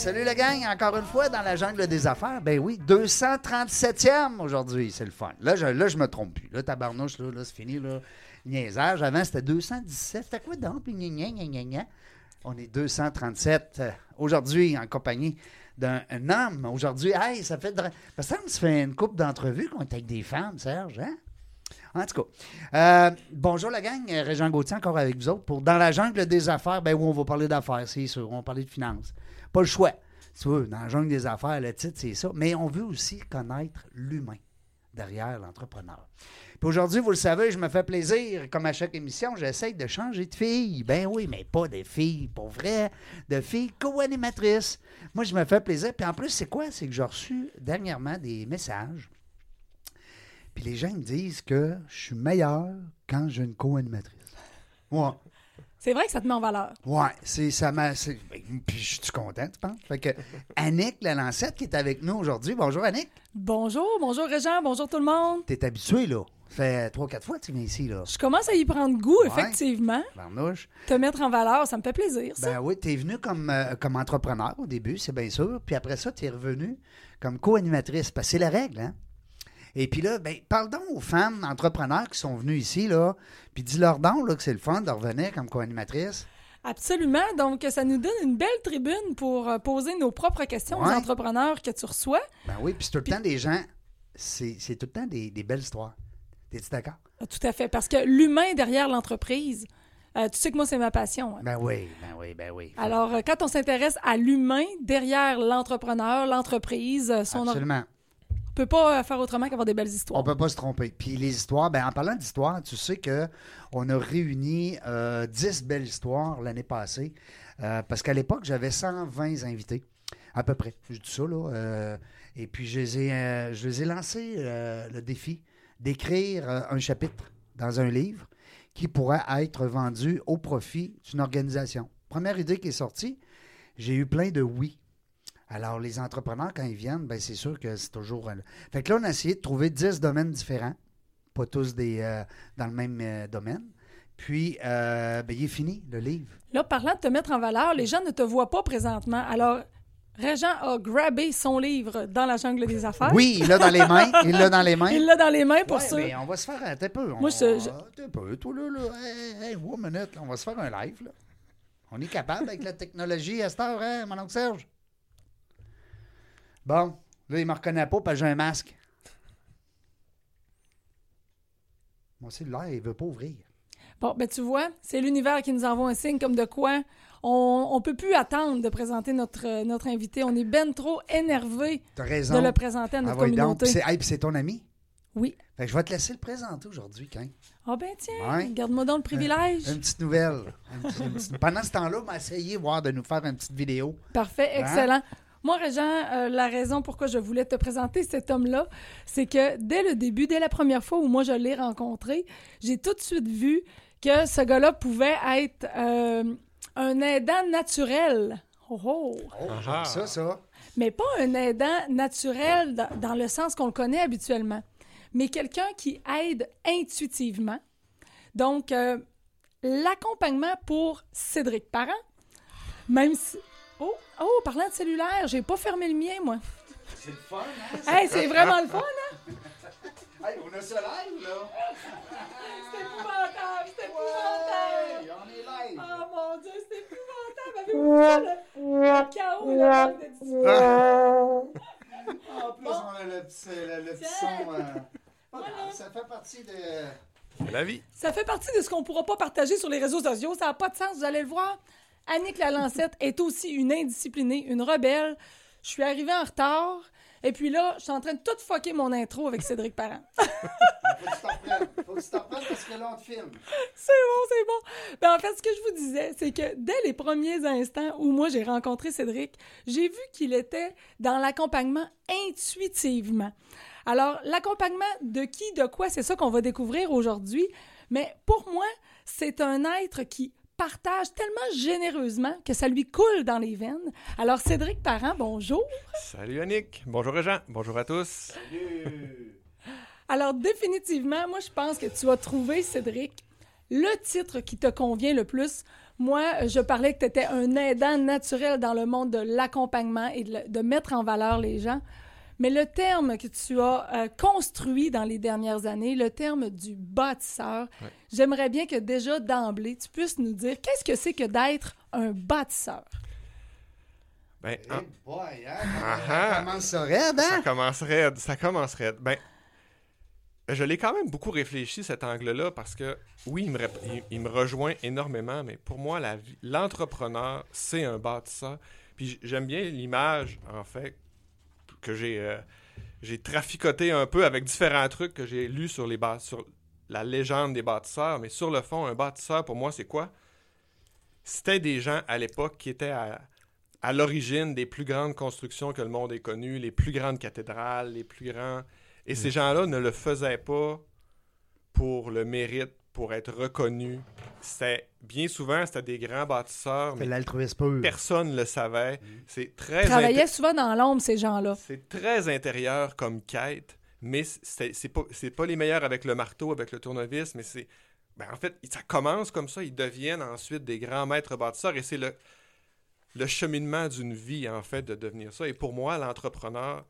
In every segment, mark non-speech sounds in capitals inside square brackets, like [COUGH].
Salut la gang, encore une fois dans la jungle des affaires. Ben oui, 237e aujourd'hui, c'est le fun. Là, je, là, je me trompe plus. Là, tabarnouche, là, là c'est fini, là. Niaisage. Avant, c'était 217. C'était quoi donc? Puis. On est 237 euh, aujourd'hui en compagnie d'un un homme. Aujourd'hui, hey, ça fait... Parce que ça fait une couple d'entrevues qu'on est avec des femmes, Serge, hein? En tout cas, euh, bonjour la gang, Régent Gauthier encore avec vous autres pour Dans la jungle des affaires, ben oui, on va parler d'affaires, c'est sûr, on va parler de finances. Pas le choix. Tu vois, dans la jungle des affaires, le titre, c'est ça. Mais on veut aussi connaître l'humain derrière l'entrepreneur. Puis aujourd'hui, vous le savez, je me fais plaisir. Comme à chaque émission, j'essaie de changer de fille. Ben oui, mais pas de filles pour vrai, de filles co-animatrices. Moi, je me fais plaisir. Puis en plus, c'est quoi? C'est que j'ai reçu dernièrement des messages. Puis les gens me disent que je suis meilleur quand j'ai une co-animatrice. Ouais. C'est vrai que ça te met en valeur. Ouais, c'est ça m'a. ben, Puis je suis content, tu penses? Fait que [LAUGHS] Annick Lalancette qui est avec nous aujourd'hui. Bonjour Annick. Bonjour, bonjour Régent, bonjour tout le monde. T'es habitué là. Ça fait trois, quatre fois que tu viens ici là. Je commence à y prendre goût, Ouais. effectivement. Barnouche. Te mettre en valeur, ça me fait plaisir, ça. Ben oui, t'es venu comme, euh, comme entrepreneur au début, c'est bien sûr. Puis après ça, t'es revenu comme co-animatrice. Parce que c'est la règle, hein? Et puis là, ben, parle donc aux femmes entrepreneurs qui sont venues ici, là, puis dis-leur donc là, que c'est le fun de revenir comme co-animatrice. Absolument. Donc, ça nous donne une belle tribune pour euh, poser nos propres questions aux entrepreneurs que tu reçois. Ben oui, puis c'est tout le temps des gens, c'est tout le temps des, des belles histoires. T'es-tu d'accord? Ah, Tout à fait. Parce que l'humain derrière l'entreprise, euh, tu sais que moi, c'est ma passion. hein. Ben oui, ben oui, ben oui. Alors, euh, quand on s'intéresse à l'humain derrière l'entrepreneur, l'entreprise, son or- Absolument. On peut pas euh, faire autrement qu'avoir des belles On histoires. peut pas se tromper. Puis les histoires, ben en parlant d'histoires, tu sais que on a réuni euh, 10 belles histoires l'année passée. Euh, parce qu'à l'époque, j'avais 120 invités, à peu près. Je dis ça, là. euh, et puis, je les ai, je les ai lancé euh, le défi d'écrire un chapitre dans un livre qui pourrait être vendu au profit d'une organisation. Première idée qui est sortie, j'ai eu plein de oui. Alors, les entrepreneurs, quand ils viennent, ben, c'est sûr que c'est toujours. euh, Fait que là, on a essayé de trouver 10 domaines différents, pas tous des, euh, dans le même euh, domaine. Puis, euh, ben, il est fini, le livre. Là, parlant de te mettre en valeur, les gens ne te voient pas présentement. Alors, Régent a grabé son livre dans la jungle des affaires. Oui, il l'a dans les mains. Il l'a dans les mains. Il l'a dans les mains pour Ouais, ça. mais on va se faire. Un peu. On, Moi, je- je- Attends un peu. Toi, là, là. Hey, hey, one minute, là, on va se faire un live, là. On est capable avec la technologie à cette heure, hein, mon oncle Serge? Bon, là, il me reconnaît pas parce que j'ai un masque. Mon cellulaire, il veut pas ouvrir. Bon, ben tu vois, c'est l'univers qui nous envoie un signe comme de quoi on ne peut plus attendre de présenter notre, euh, notre invité. On est ben trop énervé de le présenter à Ah, notre ouais, donc, communauté. c'est hey, puis c'est ton ami? oui. Fait que je vais te laisser le présenter aujourd'hui, quand Ah ben tiens, Ouais. garde-moi donc le privilège. Une petite nouvelle. Une petite- une [LAUGHS] petite- Pendant ce temps-là, on va essayer voir de nous faire une petite vidéo. Parfait, Hein? Moi, Régent, euh, la raison pourquoi je voulais te présenter cet homme-là, c'est que dès le début, dès la première fois où moi je l'ai rencontré, j'ai tout de suite vu que ce gars-là pouvait être euh, un aidant naturel. Oh, oh. Oh, j'aime ça, ça. Mais pas un aidant naturel dans, dans le sens qu'on le connaît habituellement, mais quelqu'un qui aide intuitivement. Donc, euh, l'accompagnement pour Cédric Parent, même si... Oh, oh, parlant de cellulaire, j'ai pas fermé le mien, moi. C'est le fun, hein? [LAUGHS] Hey, c'est vraiment le fun, hein? [LAUGHS] Hey, on a ça live, là. C'est épouvantable, c'est épouvantable! on est live. Oh mon Dieu, c'est épouvantable! Avez-vous vu ça, le, le chaos, là, de discussion? [LAUGHS] En plus, on a le petit, le, le petit son. euh, ça fait partie de. C'est la vie. Ça fait partie de ce qu'on ne pourra pas partager sur les réseaux sociaux. Ça n'a pas de sens, vous allez le voir. Annick Lalancette est aussi une indisciplinée, une rebelle. Je suis arrivée en retard. Et puis là, je suis en train de tout fucker mon intro avec Cédric Parent. [LAUGHS] Faut que tu t'en reprennes. Faut que tu t'en reprennes parce que là, on te filme. c'est bon, c'est bon. Ben, en fait, ce que je vous disais, c'est que dès les premiers instants où moi j'ai rencontré Cédric, j'ai vu qu'il était dans l'accompagnement intuitivement. Alors, l'accompagnement de qui, de quoi, c'est ça qu'on va découvrir aujourd'hui. Mais pour moi, c'est un être qui partage tellement généreusement que ça lui coule dans les veines. Alors, Cédric Parent, bonjour. Salut Annick. Bonjour Régent. Bonjour à tous. Alors, définitivement, moi, je pense que tu as trouvé, Cédric, le titre qui te convient le plus. Moi, je parlais que tu étais un aidant naturel dans le monde de l'accompagnement et de, de, mettre en valeur les gens. Mais le terme que tu as euh, construit dans les dernières années, le terme du bâtisseur, Ouais. j'aimerais bien que déjà d'emblée, tu puisses nous dire qu'est-ce que c'est que d'être un bâtisseur? Ben, Eh en- boy, hein? Ah Ça ah. commence ça raide, ça hein? commence raide, ça commence raide. Ben, je l'ai quand même beaucoup réfléchi, cet angle-là, parce que, oui, il me, il, il me rejoint énormément, mais pour moi, l'entrepreneur, c'est un bâtisseur. Puis j'aime bien l'image, en fait, que j'ai euh, j'ai traficoté un peu avec différents trucs que j'ai lus sur, les sur la légende des bâtisseurs, mais sur le fond, un bâtisseur, pour moi, c'est quoi? C'était des gens à l'époque qui étaient à, à l'origine des plus grandes constructions que le monde ait connues, les plus grandes cathédrales, les plus grands... Et ces gens-là ne le faisaient pas pour le mérite, pour être reconnus. C'était bien souvent, c'était des grands bâtisseurs, C'est mais l'altruisme pur. personne ne le savait. C'est très Ils travaillaient souvent dans l'ombre, ces gens-là. c'est très intérieur comme quête, mais c'est c'est pas, c'est pas les meilleurs avec le marteau, avec le tournevis, mais c'est. Ben en fait, ça commence comme ça, ils deviennent ensuite des grands maîtres bâtisseurs et c'est le, le cheminement d'une vie, en fait, de devenir ça. Et pour moi, l'entrepreneur,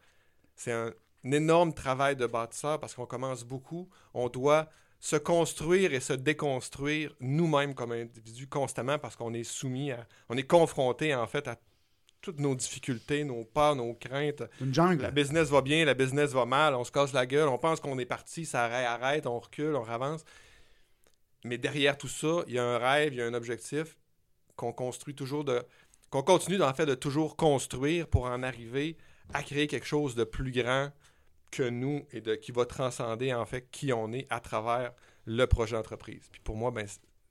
c'est un, un énorme travail de bâtisseur parce qu'on commence beaucoup. On doit se construire et se déconstruire nous-mêmes comme individus constamment parce qu'on est soumis à. On est confronté, en fait, à toutes nos difficultés, nos peurs, nos craintes. Une jungle. La business va bien, la business va mal, on se casse la gueule, on pense qu'on est parti, ça arrête, arrête, on recule, on avance. Mais derrière tout ça, il y a un rêve, il y a un objectif qu'on construit toujours de. qu'on continue en fait de toujours construire pour en arriver à créer quelque chose de plus grand que nous et de qui va transcender en fait qui on est à travers le projet d'entreprise. Puis pour moi, ben,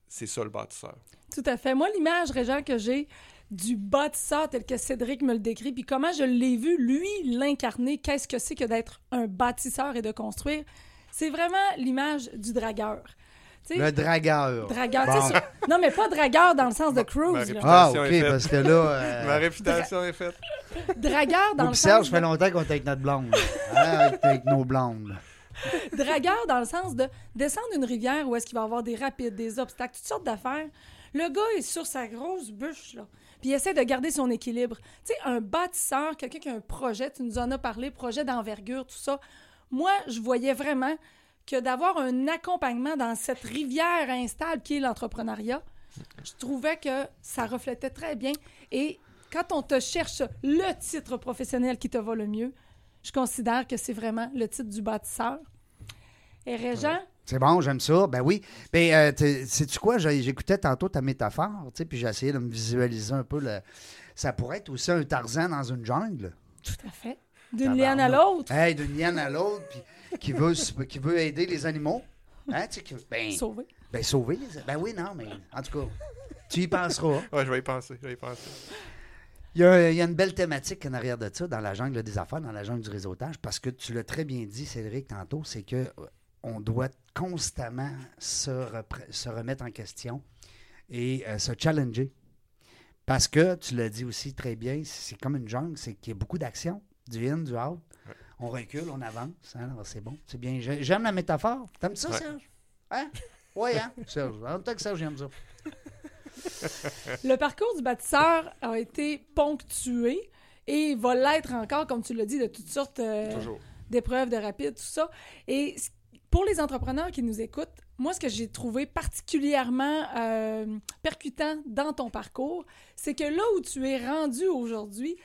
c'est ça le bâtisseur. Tout à fait. Moi, l'image, Régent, que j'ai du bâtisseur tel que Cédric me le décrit, puis comment je l'ai vu, lui, l'incarner, qu'est-ce que c'est que d'être un bâtisseur et de construire, c'est vraiment l'image du dragueur. Le dragueur. dragueur. Bon. sur- Non, mais pas dragueur dans le sens de cruise. là. Ah, OK, parce que là... [LAUGHS] euh, Ma réputation est faite. Dragueur dans le pis Serge, sens ça fait de... longtemps qu'on est avec notre blonde. Hein, avec, avec nos blondes. [LAUGHS] dragueur dans le sens de descendre une rivière où est-ce qu'il va y avoir des rapides, des obstacles, toutes sortes d'affaires. Le gars est sur sa grosse bûche, là, puis il essaie de garder son équilibre. Tu sais, un bâtisseur, quelqu'un qui a un projet, tu nous en as parlé, projet d'envergure, tout ça. Moi, je voyais vraiment que d'avoir un accompagnement dans cette rivière instable qui est l'entrepreneuriat, je trouvais que ça reflétait très bien. Et quand on te cherche le titre professionnel qui te va le mieux, je considère que c'est vraiment le titre du bâtisseur. Et Régent, C'est bon, j'aime ça. Ben oui. Mais euh, t'es- sais-tu quoi? J'écoutais tantôt ta métaphore, tu sais, puis j'ai essayé de me visualiser un peu. Le... Ça pourrait être aussi un Tarzan dans une jungle. tout à fait. D'une liane à l'autre, Hey, d'une liane à l'autre, puis qui veut, qui veut aider les animaux. Hein, tu sais, qui- ben, sauvé. ben, sauver les Ben oui, non, mais en tout cas, tu y penseras. [LAUGHS] Ouais, je vais y penser, je vais y penser. Il y, a, il y a une belle thématique en arrière de ça, dans la jungle des affaires, dans la jungle du réseautage, parce que tu l'as très bien dit, Cédric, tantôt, c'est que on doit constamment se, se remettre en question et euh, se challenger. Parce que, tu l'as dit aussi très bien, c'est comme une jungle, c'est qu'il y a beaucoup d'action, du in, du out. Ouais. On recule, on avance. hein, c'est bon, c'est bien. J'ai- J'aime la métaphore. T'aimes ça, Ouais. Serge? Hein? Oui, hein? [LAUGHS] Serge. En même temps que Serge, j'aime ça. Le parcours du bâtisseur a été ponctué et va l'être encore, comme tu l'as dit, de toutes sortes euh, d'épreuves, de rapides, tout ça. Et pour les entrepreneurs qui nous écoutent, moi, ce que j'ai trouvé particulièrement euh, percutant dans ton parcours, c'est que là où tu es rendu aujourd'hui,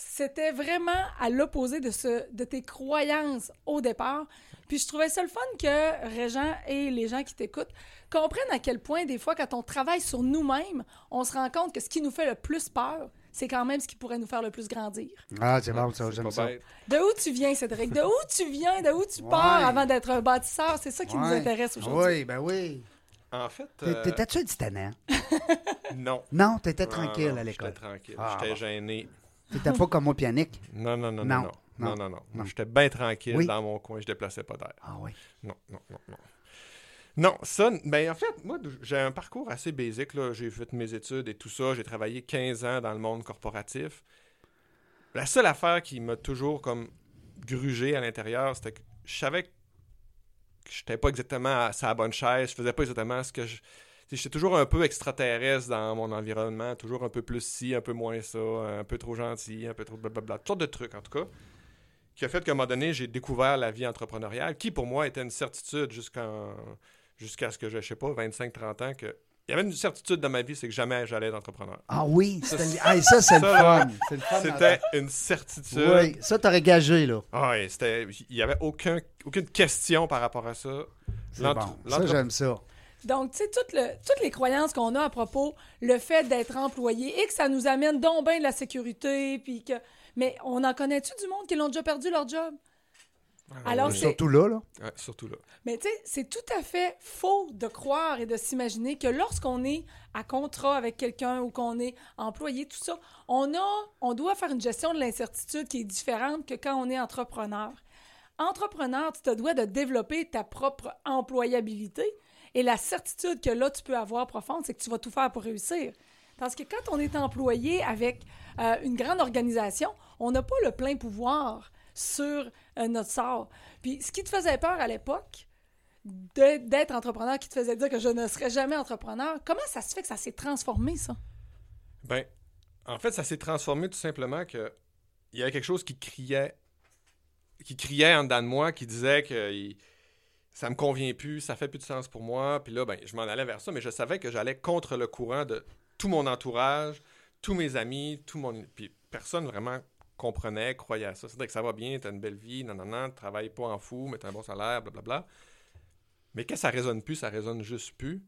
c'était vraiment à l'opposé de, ce, de tes croyances au départ. Puis je trouvais ça le fun que Régent et les gens qui t'écoutent comprennent à quel point, des fois, quand on travaille sur nous-mêmes, on se rend compte que ce qui nous fait le plus peur, c'est quand même ce qui pourrait nous faire le plus grandir. Ah, c'est bon, ça, C'est j'aime pas ça. bête. De où tu viens, Cédric? De où tu viens? De où tu Ouais. pars avant d'être un bâtisseur? C'est ça qui nous intéresse aujourd'hui. Oui, ben oui. En fait, euh, T'étais-tu un titanant? [LAUGHS] non. Non, t'étais Ah, tranquille non, à l'école. J'étais tranquille. Ah, j'étais bon. gêné. T'étais pas comme moi, Pianique. Non, non, non, Non, non, non. non, Non, non. J'étais bien tranquille Oui. dans mon coin, je déplaçais pas d'air. Ah oui. Non, non, non, non. Non, ça, ben en fait, moi, j'ai un parcours assez basique. J'ai fait mes études et tout ça. J'ai travaillé 15 ans dans le monde corporatif. La seule affaire qui m'a toujours comme grugé à l'intérieur, c'était que je savais j'étais pas exactement à sa bonne chaise, je faisais pas exactement ce que je. J'étais toujours un peu extraterrestre dans mon environnement, toujours un peu plus ci, un peu moins ça, un peu trop gentil, un peu trop blablabla, toutes sortes de trucs en tout cas, qui a fait qu'à un moment donné, j'ai découvert la vie entrepreneuriale, qui pour moi était une certitude jusqu'en jusqu'à ce que j'ai, je sais pas, 25-30 ans, que il y avait une certitude dans ma vie, c'est que jamais j'allais être entrepreneur. Ah oui, Hey, ça, c'est le fun. C'était une certitude. Oui, ça, t'aurais gagé, là. Ah c'était. Il n'y avait aucun, aucune question par rapport à ça. C'est bon. Ça, j'aime ça. Donc, tu sais, toutes, le- toutes les croyances qu'on a à propos, le fait d'être employé et que ça nous amène donc bien de la sécurité, puis que... Mais on en connaît-tu du monde qui l'ont déjà perdu leur job? Alors, Surtout là, là. Ouais, surtout là. Mais tu sais, c'est tout à fait faux de croire et de s'imaginer que lorsqu'on est à contrat avec quelqu'un ou qu'on est employé, tout ça, on a, on doit faire une gestion de l'incertitude qui est différente que quand on est entrepreneur. Entrepreneur, tu te dois de développer ta propre employabilité et la certitude que là, tu peux avoir profonde, c'est que tu vas tout faire pour réussir. Parce que quand on est employé avec euh, une grande organisation, on n'a pas le plein pouvoir sur euh, notre sort. Puis ce qui te faisait peur à l'époque, d'être entrepreneur, qui te faisait dire que je ne serais jamais entrepreneur, comment ça se fait que ça s'est transformé, ça? Ben, en fait, ça s'est transformé tout simplement que il y avait quelque chose qui criait, qui criait en dedans de moi, qui disait que il- ça me convient plus, ça fait plus de sens pour moi. Puis là, ben, je m'en allais vers ça, mais je savais que j'allais contre le courant de tout mon entourage, tous mes amis, tout mon. Puis personne vraiment comprenait, croyait à ça. Vrai que ça va bien, t'as une belle vie, non, non, non, travaille pas en fou, mais t'as un bon salaire, blablabla. Mais quand ça résonne plus, ça résonne juste plus.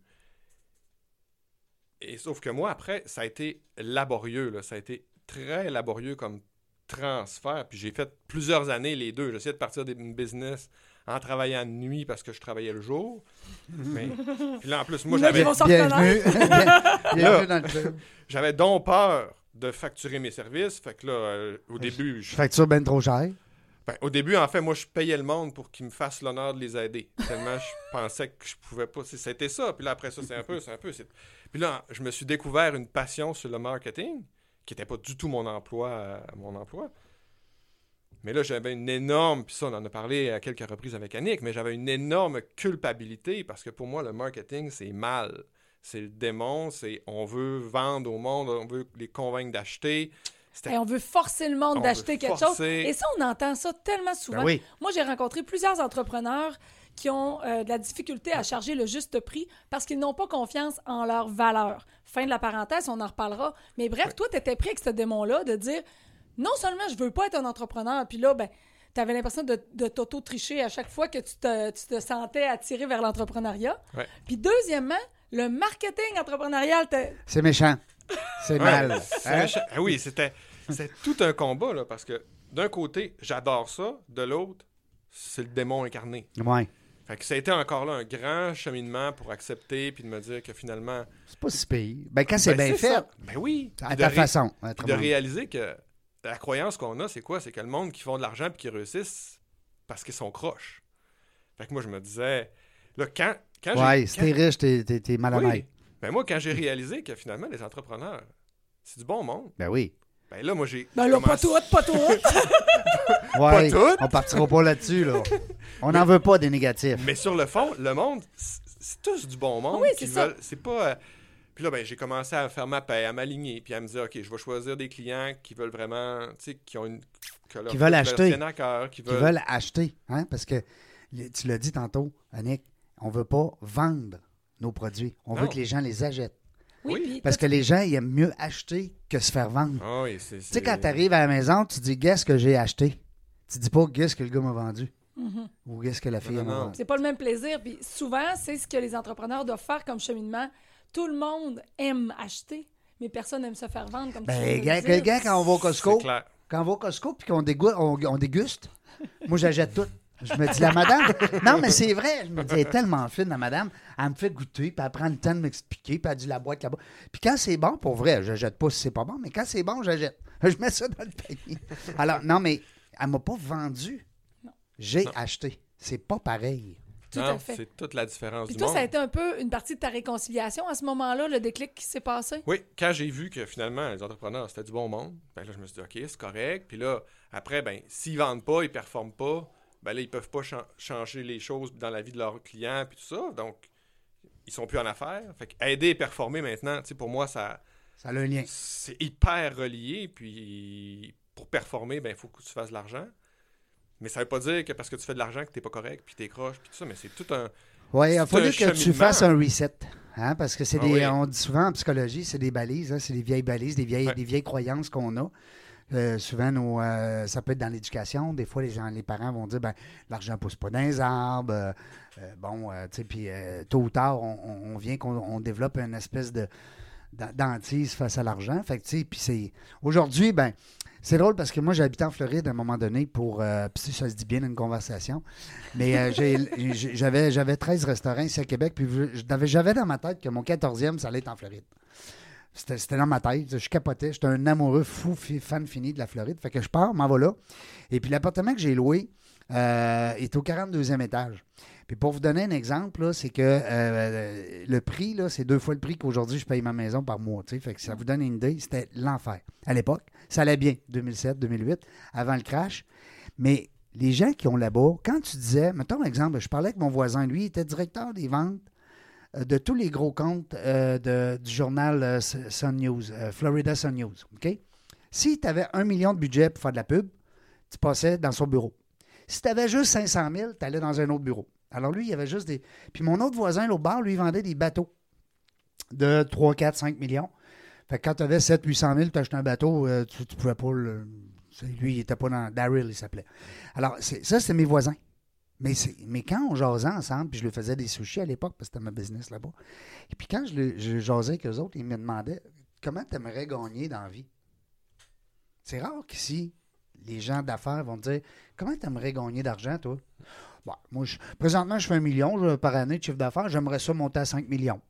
Et sauf que moi, après, ça a été laborieux. Là. Ça a été très laborieux comme transfert. Puis j'ai fait plusieurs années les deux. J'essayais de partir d'une business en travaillant de nuit parce que je travaillais le jour. Mais [LAUGHS] puis là, en plus, moi, j'avais, [LAUGHS] j'avais donc peur de facturer mes services. Fait que là, euh, au début, je- Facture bien trop cher. ben, au début, en fait, moi, je payais le monde pour qu'ils me fassent l'honneur de les aider. Tellement je [LAUGHS] pensais que je pouvais pas. C'était ça. Puis là, après ça, c'est un peu, c'est un peu. Puis là, je me suis découvert une passion sur le marketing, qui n'était pas du tout mon emploi, euh, mon emploi. Mais là, j'avais une énorme, puis ça, on en a parlé à quelques reprises avec Annick, mais j'avais une énorme culpabilité parce que pour moi, le marketing, c'est mal. C'est le démon, c'est on veut vendre au monde, on veut les convaincre d'acheter. Et on veut forcer le monde On d'acheter quelque forcer. chose. Et ça, on entend ça tellement souvent. Ben oui. Moi, j'ai rencontré plusieurs entrepreneurs qui ont euh, de la difficulté à charger le juste prix parce qu'ils n'ont pas confiance en leur valeur. Fin de la parenthèse, on en reparlera. Mais bref, toi, tu étais pris avec ce démon-là de dire non seulement je veux pas être un entrepreneur, puis là, ben, tu avais l'impression de, de t'auto-tricher à chaque fois que tu te, tu te sentais attiré vers l'entrepreneuriat. Ouais. Puis deuxièmement, le marketing entrepreneurial, t'es- C'est méchant. C'est Ouais, mal. c'est Hein? méchant. Ah oui, c'était tout un combat, là, parce que d'un côté, j'adore ça, de l'autre, c'est le démon incarné. Ouais. Fait que ça a été encore là un grand cheminement pour accepter puis de me dire que finalement. C'est pas si pire. Ben, quand c'est ben, bien fait, ça. Ben oui. à ta ré- façon. de réaliser que la croyance qu'on a, c'est quoi? C'est que le monde qui font de l'argent puis qui réussissent parce qu'ils sont croches. Fait que moi, je me disais, là, quand. quand j'ai- Ouais, quand- si t'es riche, t'es, t'es, t'es mal à Oui. main. Ben moi, quand j'ai réalisé que finalement, les entrepreneurs, c'est du bon monde, Ben oui. ben là, moi, j'ai. Ben là, pas commencé- tout, pas tout. [LAUGHS] Ouais, toutes? on partira pas là-dessus, là. [LAUGHS] On n'en veut pas des négatifs. Mais sur le fond, le monde, c'est c'est tous du bon monde. Oui, c'est ça. veulent- C'est pas. euh, Puis là, ben, j'ai commencé à faire ma paix, à m'aligner, puis à me dire, OK, je vais choisir des clients qui veulent vraiment, tu sais, qui ont une. que leur Qui veulent acheter. à cœur, qui Qui veulent. veulent acheter, hein? Parce que tu l'as dit tantôt, Annick, on veut pas vendre nos produits. On veut que les gens les achètent. Oui, Parce que les gens, ils aiment mieux acheter que se faire vendre. Ah oui, c'est. Tu sais, quand tu arrives à la maison, tu dis Qu'est-ce que j'ai acheté Tu dis pas Qu'est-ce que le gars m'a vendu ou Qu'est-ce que la fille Non, m'a vendu. C'est pas le même plaisir. Puis souvent, c'est ce que les entrepreneurs doivent faire comme cheminement. Tout le monde aime acheter, mais personne n'aime se faire vendre comme Ben, le gars, dire. gars, quand on va au Costco, quand on va au Costco puis qu'on dégoûte- on, on déguste, moi, j'achète tout. Je me dis, la madame. Non, mais c'est vrai. Je me dis, elle est tellement fine, la madame. Elle me fait goûter, puis elle prend le temps de m'expliquer, puis elle dit la boîte là-bas. Puis quand c'est bon, pour vrai, je jette pas si c'est pas bon, mais quand c'est bon, j'achète. [LAUGHS] Je mets ça dans le panier. Alors, non, mais elle m'a pas vendu. J'ai acheté. C'est pas pareil. Tout Non, à fait. C'est toute la différence Puis du toi, monde. ça a été un peu une partie de ta réconciliation à ce moment-là, le déclic qui s'est passé? Oui, quand j'ai vu que finalement, les entrepreneurs, c'était du bon monde, ben là, je me suis dit, OK, c'est correct. Puis là, après, ben, s'ils vendent pas, ils performent pas, ben là, ils peuvent pas chan- changer les choses dans la vie de leurs clients, puis tout ça. Donc, ils sont plus en affaires. Fait que aider et performer maintenant, tu sais, pour moi, ça, Ça a un lien. c'est hyper relié. Puis, pour performer, ben, il faut que tu fasses de l'argent. Mais ça veut pas dire que parce que tu fais de l'argent que t'es pas correct, puis t'es croche, puis tout ça. Mais c'est tout un. Oui, il a C'est fallu un que tu fasses un reset. Hein, parce que c'est Ah des. oui. On dit souvent en psychologie, c'est des balises, hein, c'est des vieilles balises, des vieilles, Ouais. des vieilles croyances qu'on a. Euh, souvent, nos, euh, ça peut être dans l'éducation. Des fois, les gens, les parents vont dire ben, l'argent pousse pas dans les arbres. Euh, euh, bon, tu sais, puis tôt ou tard, on, on- vient qu'on on développe une espèce de d'antise face à l'argent. Fait c'est. Aujourd'hui, ben, c'est drôle parce que moi, habité en Floride à un moment donné pour. euh, puis ça se dit bien une conversation. Mais euh, [LAUGHS] j'avais, j'avais 13 restaurants ici à Québec. Puis j'avais, dans ma tête que mon 14e, ça allait être en Floride. C'était, dans ma tête. Je capotais. J'étais un amoureux fou, fan fini de la Floride. Fait que je pars, m'en va là. Et puis l'appartement que j'ai loué euh, est au 42e étage. Puis pour vous donner un exemple, c'est que euh, le prix, c'est deux fois le prix qu'aujourd'hui je paye ma maison par mois. Fait ça vous donne une idée, c'était l'enfer. À l'époque, ça allait bien, 2007, 2008, avant le crash. Mais les gens qui ont là-bas, quand tu disais, mettons exemple, je parlais avec mon voisin, lui, il était directeur des ventes euh, de tous les gros comptes euh, de- du journal euh, Sun News, euh, Florida Sun News. Si tu avais un million de budget pour faire de la pub, tu passais dans son bureau. Si tu avais juste 500 000, tu allais dans un autre bureau. Alors lui, il y avait juste des. Puis mon autre voisin, l'autre bar, lui, vendait des bateaux de 3, 4, 5 millions. Fait que quand tu avais 7, 800 000, tu achetais un bateau, euh, tu, tu pouvais pas le. Lui, il était pas dans. Daryl, il s'appelait. Alors, ça, c'est mes voisins. Mais, mais quand on jasait ensemble, puis je lui faisais des sushis à l'époque, parce que c'était ma business là-bas. Et puis quand je, le- jasais avec eux autres, ils me demandaient comment tu aimerais gagner dans la vie? C'est rare qu'ici, les gens d'affaires vont te dire Comment tu aimerais gagner d'argent, toi? Bon, Moi, je- présentement, je fais un million par année de chiffre d'affaires. J'aimerais ça monter à 5 millions.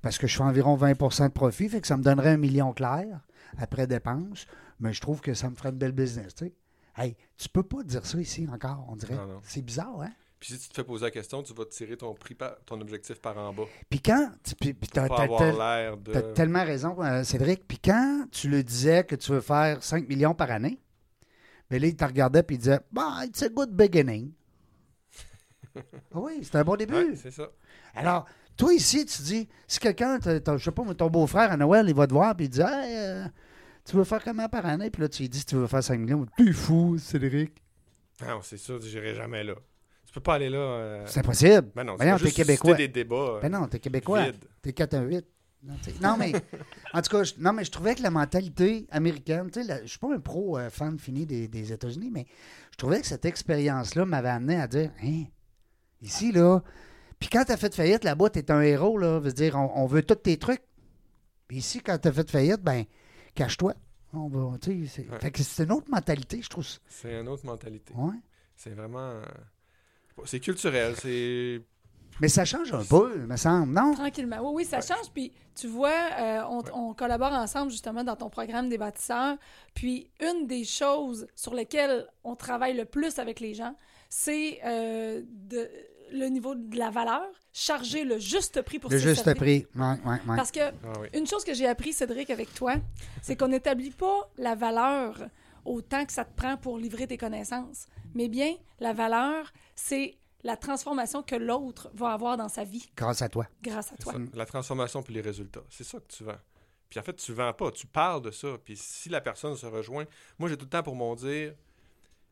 Parce que je fais environ 20% de profit, fait que ça me donnerait un million clair après dépenses. Mais je trouve que ça me ferait une belle business. Tu sais. Hey, tu peux pas dire ça ici encore, on dirait. C'est bizarre, hein? Puis si tu te fais poser la question, tu vas tirer ton prix par- ton objectif par en bas. Puis quand. tu- de. As tellement raison, euh, Cédric. Puis quand tu le disais que tu veux faire 5 millions par année, ben là, il te regardait et il disait bah, It's a good beginning. Ah oui, c'est un bon début. Ouais, c'est ça. Alors, toi ici, tu dis si quelqu'un, je sais pas, mais ton beau-frère à Noël, il va te voir et il dit Hey, euh, Tu veux faire comment par année Puis là, tu lui dis si tu veux faire 5 millions. T'es fou, Cédric. Non, c'est ça, j'irai jamais là. Tu peux pas aller là. euh, C'est impossible. Ben non, c'est t'es juste québécois. des débats. euh, Ben non, t'es québécois. T'es 418. Non, mais en tout cas, je, non, mais je trouvais que la mentalité américaine, tu sais, je suis pas un pro euh, fan fini des, des États-Unis, mais je trouvais que cette expérience-là m'avait amené à dire, hein, ici, là, puis quand t'as fait faillite là-bas, t'es un héros, là, veut dire, on, on veut tous tes trucs. Puis ici, quand t'as fait faillite, ben, cache-toi. On va, tu sais, c'est Ouais. fait que c'est une autre mentalité, je trouve. ça. C'est une autre mentalité. Ouais. C'est vraiment. C'est culturel. C'est. Mais ça change un peu, me semble, non? Tranquillement. Oui, oui, ça change. Puis, tu vois, euh, on, on collabore ensemble justement dans ton programme des bâtisseurs. Puis, une des choses sur lesquelles on travaille le plus avec les gens, c'est euh, de- le niveau de la valeur, charger le juste prix pour Le juste services. prix. Ouais, ouais, ouais. Parce que Ah oui. une chose que j'ai appris, Cédric, avec toi, c'est qu'on n'établit pas la valeur autant que ça te prend pour livrer tes connaissances. Mais bien, la valeur, c'est la transformation que l'autre va avoir dans sa vie Grâce à toi. grâce à toi. ça, La transformation puis les résultats. C'est ça que tu vends. Puis en fait, tu vends pas, tu parles de ça. Puis si la personne se rejoint, moi j'ai tout le temps pour mon dire,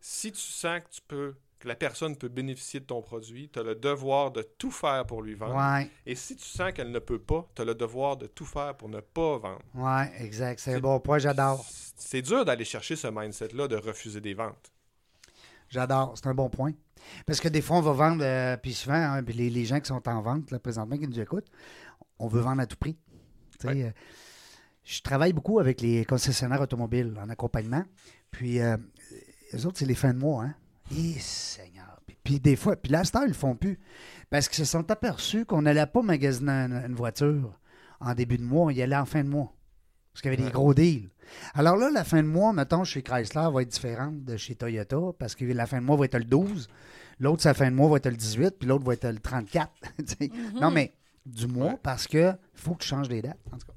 si tu sens que tu peux, que la personne peut bénéficier de ton produit, tu as le devoir de tout faire pour lui vendre. Ouais, Et si tu sens qu'elle ne peut pas, tu as le devoir de tout faire pour ne pas vendre. ouais, exact. C'est un bon point, j'adore. C'est dur d'aller chercher ce mindset-là de refuser des ventes. J'adore, c'est un bon point. Parce que des fois, on va vendre, euh, puis souvent, hein, puis les, les gens qui sont en vente, là, présentement, qui nous écoutent, on veut vendre à tout prix. Ouais. euh, je travaille beaucoup avec les concessionnaires automobiles en accompagnement. Puis, euh, eux autres, c'est les fins de mois, hein? Et Seigneur. Puis, puis des fois, puis là, ils le font plus. Parce qu'ils se sont aperçus qu'on n'allait pas magasiner une, voiture en début de mois, on y allait en fin de mois. Parce qu'il y avait des gros deals. Alors là, la fin de mois, mettons, chez Chrysler, va être différente de chez Toyota, parce que la fin de mois va être le 12, l'autre, sa fin de mois va être le 18, puis l'autre va être le 34. [LAUGHS] tu sais. Mm-hmm. Non, mais du mois, Ouais. parce que faut que tu changes les dates. En tout cas.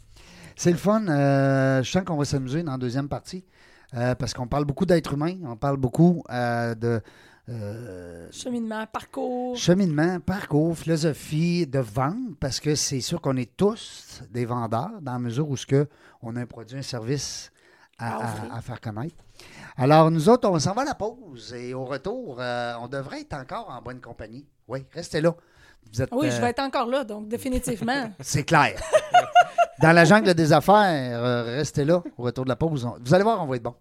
C'est le fun. euh, je sens qu'on va s'amuser dans la deuxième partie, euh, parce qu'on parle beaucoup d'êtres humains, on parle beaucoup euh, de, euh, Cheminement, parcours. cheminement, parcours, philosophie de vente, parce que c'est sûr qu'on est tous des vendeurs dans la mesure où ce que on a un produit, un service à, faire connaître. Alors, nous autres, on s'en va à la pause et au retour, euh, on devrait être encore en bonne compagnie. Oui, restez là. Vous êtes, Oui, euh, je vais être encore là, donc définitivement. [LAUGHS] C'est clair. [LAUGHS] Dans la jungle des affaires, euh, restez là au retour de la pause. Vous allez voir, on va être bon.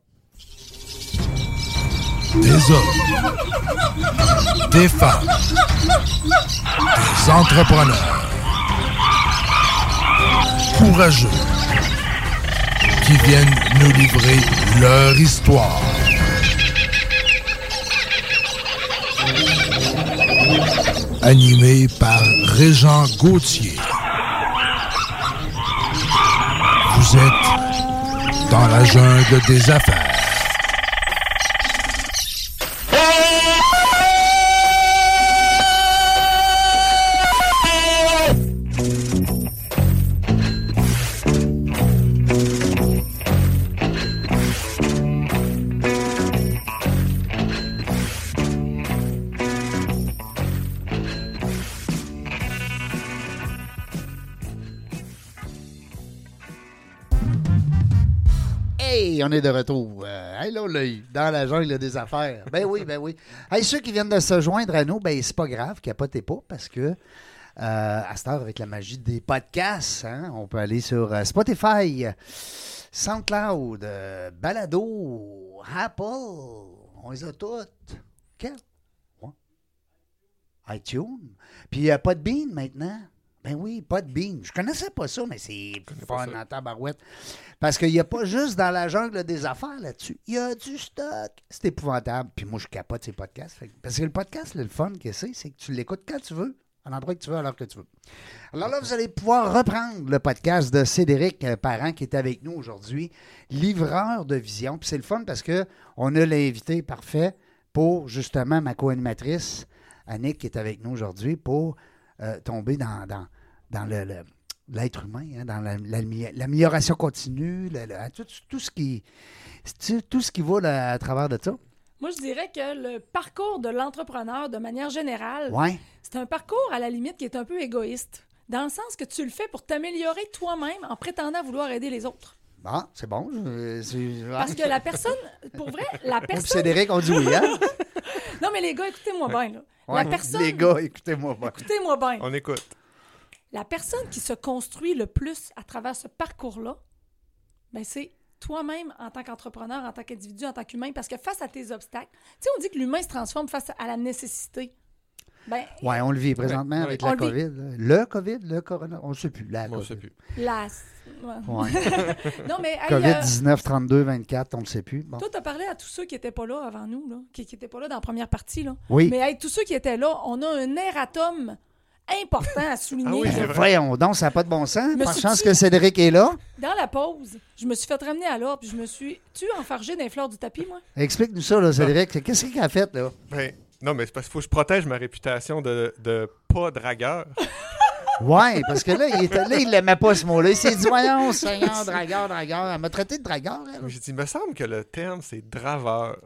des hommes, des femmes, des entrepreneurs courageux qui viennent nous livrer leur histoire. Animé par Régent Gauthier. Vous êtes dans la jungle des affaires. Dans la jungle des affaires. Ben oui, ben oui. Hey, ceux qui viennent de se joindre à nous, ben c'est pas grave, capotez pas, parce que euh, à cette heure, avec la magie des podcasts, hein, on peut aller sur euh, Spotify, SoundCloud, euh, Balado, Apple, on les a toutes. Quel? Ouais. iTunes. Puis euh, Podbean maintenant. Ben oui, Podbean. Je connaissais pas ça, mais c'est pas fun en tabarouette. Parce qu'il n'y a pas juste dans la jungle des affaires là-dessus. Il y a du stock. C'est épouvantable. Puis moi, je capote ces podcasts. Parce que le podcast, le fun que c'est, c'est que tu l'écoutes quand tu veux, à l'endroit que tu veux, à l'heure que tu veux. Alors là, vous allez pouvoir reprendre le podcast de Cédric euh, Parent qui est avec nous aujourd'hui, livreur de vision. Puis c'est le fun parce que on a l'invité parfait pour justement ma co-animatrice, Annick, qui est avec nous aujourd'hui, pour euh, tomber dans, dans, dans le- le, l'être humain, hein, dans la- l'amé- l'amélioration continue, le- le- tout, tout ce qui tout, tout ce qui va à travers de ça. Moi, je dirais que le parcours de l'entrepreneur, de manière générale, Ouais. c'est un parcours à la limite qui est un peu égoïste. Dans le sens que tu le fais pour t'améliorer toi-même en prétendant vouloir aider les autres. Bon, c'est bon. je- Parce que la personne, pour vrai, la [LAUGHS] Moi personne. Cédric, on dit oui, hein? [LAUGHS] Non, mais les gars, écoutez-moi bien, là. Ouais. La personne. Les gars, écoutez-moi pas. Écoutez-moi bien. On écoute. La personne qui se construit le plus à travers ce parcours-là, ben c'est toi-même en tant qu'entrepreneur, en tant qu'individu, en tant qu'humain, parce que face à tes obstacles, tu sais, on dit que l'humain se transforme face à la nécessité. Ben, Ouais, on le vit présentement Ouais, avec ouais. la On vit. COVID. Le COVID, le corona, on ne sait plus. La je sais plus. la... ouais. [LAUGHS] Non, mais hey, COVID euh, 19, 32, 24, on ne le sait plus. Bon. toi, t'as parlé à tous ceux qui étaient pas là avant nous, là, qui n'étaient pas là dans la première partie. Là. Oui. Mais hey, tous ceux qui étaient là, on a un erratum important à souligner. Ah oui, c'est vrai. Voyons donc, ça n'a pas de bon sens. Par chance que Cédric est là. Dans la pause, je me suis fait ramener à l'ordre, puis je me suis... Tu enfargé dans les fleurs du tapis, moi? Explique-nous ça, là, Cédric. Qu'est-ce qu'il a fait, là? Ben, non, mais c'est parce qu'il faut que je protège ma réputation de, de pas dragueur. [LAUGHS] Ouais, parce que là, il était là, il l'aimait pas ce mot-là. Il s'est dit, voyons, [LAUGHS] Seigneur, dragueur, dragueur. Elle m'a traité de dragueur, elle. J'ai dit, il me semble que le terme, c'est draveur.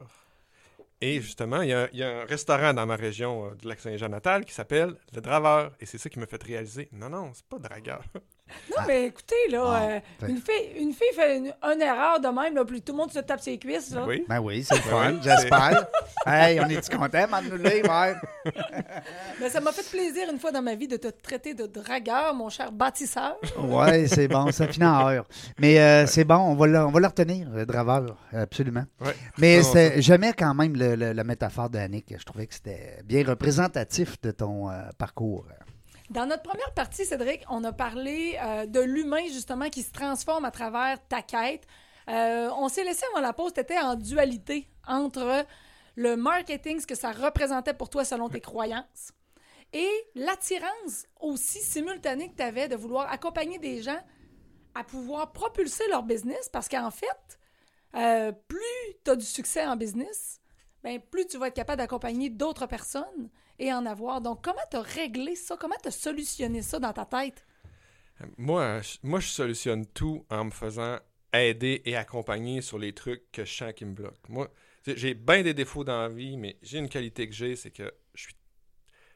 Et justement, il y, a, il y a un restaurant dans ma région euh, du lac Saint-Jean natal qui s'appelle Le Draveur. Et c'est ça qui m'a fait réaliser, non, non, c'est pas dragueur. Non, mais écoutez, là, Ah, euh, une, fille, une fille fait une, une erreur de même, là, puis tout le monde se tape ses cuisses. Là. Oui. Ben oui, c'est le fun, j'espère. hey, on est-tu content, Manu ouais? [LAUGHS] Mais ça m'a fait plaisir une fois dans ma vie de te traiter de dragueur, mon cher bâtisseur. Ouais, c'est bon, ça finit en heure. Mais euh, c'est bon, on va, le, on va le retenir, le draveur, absolument. Ouais. Mais Non, c'était- j'aimais quand même le- le- la métaphore d'Annick. Je trouvais que c'était bien représentatif de ton euh, parcours. Dans notre première partie, Cédric, on a parlé euh, de l'humain, justement, qui se transforme à travers ta quête. Euh, on s'est laissé avant la pause, tu étais en dualité entre le marketing, ce que ça représentait pour toi selon tes croyances, et l'attirance aussi simultanée que tu avais de vouloir accompagner des gens à pouvoir propulser leur business, parce qu'en fait, euh, plus tu as du succès en business, ben, plus tu vas être capable d'accompagner d'autres personnes et en avoir. Donc, comment tu as réglé ça? Comment tu as solutionné ça dans ta tête? Moi, je, moi, je solutionne tout en me faisant aider et accompagner sur les trucs que je sens qui me bloquent. Moi, J'ai bien des défauts dans la vie, mais j'ai une qualité que j'ai, c'est que je suis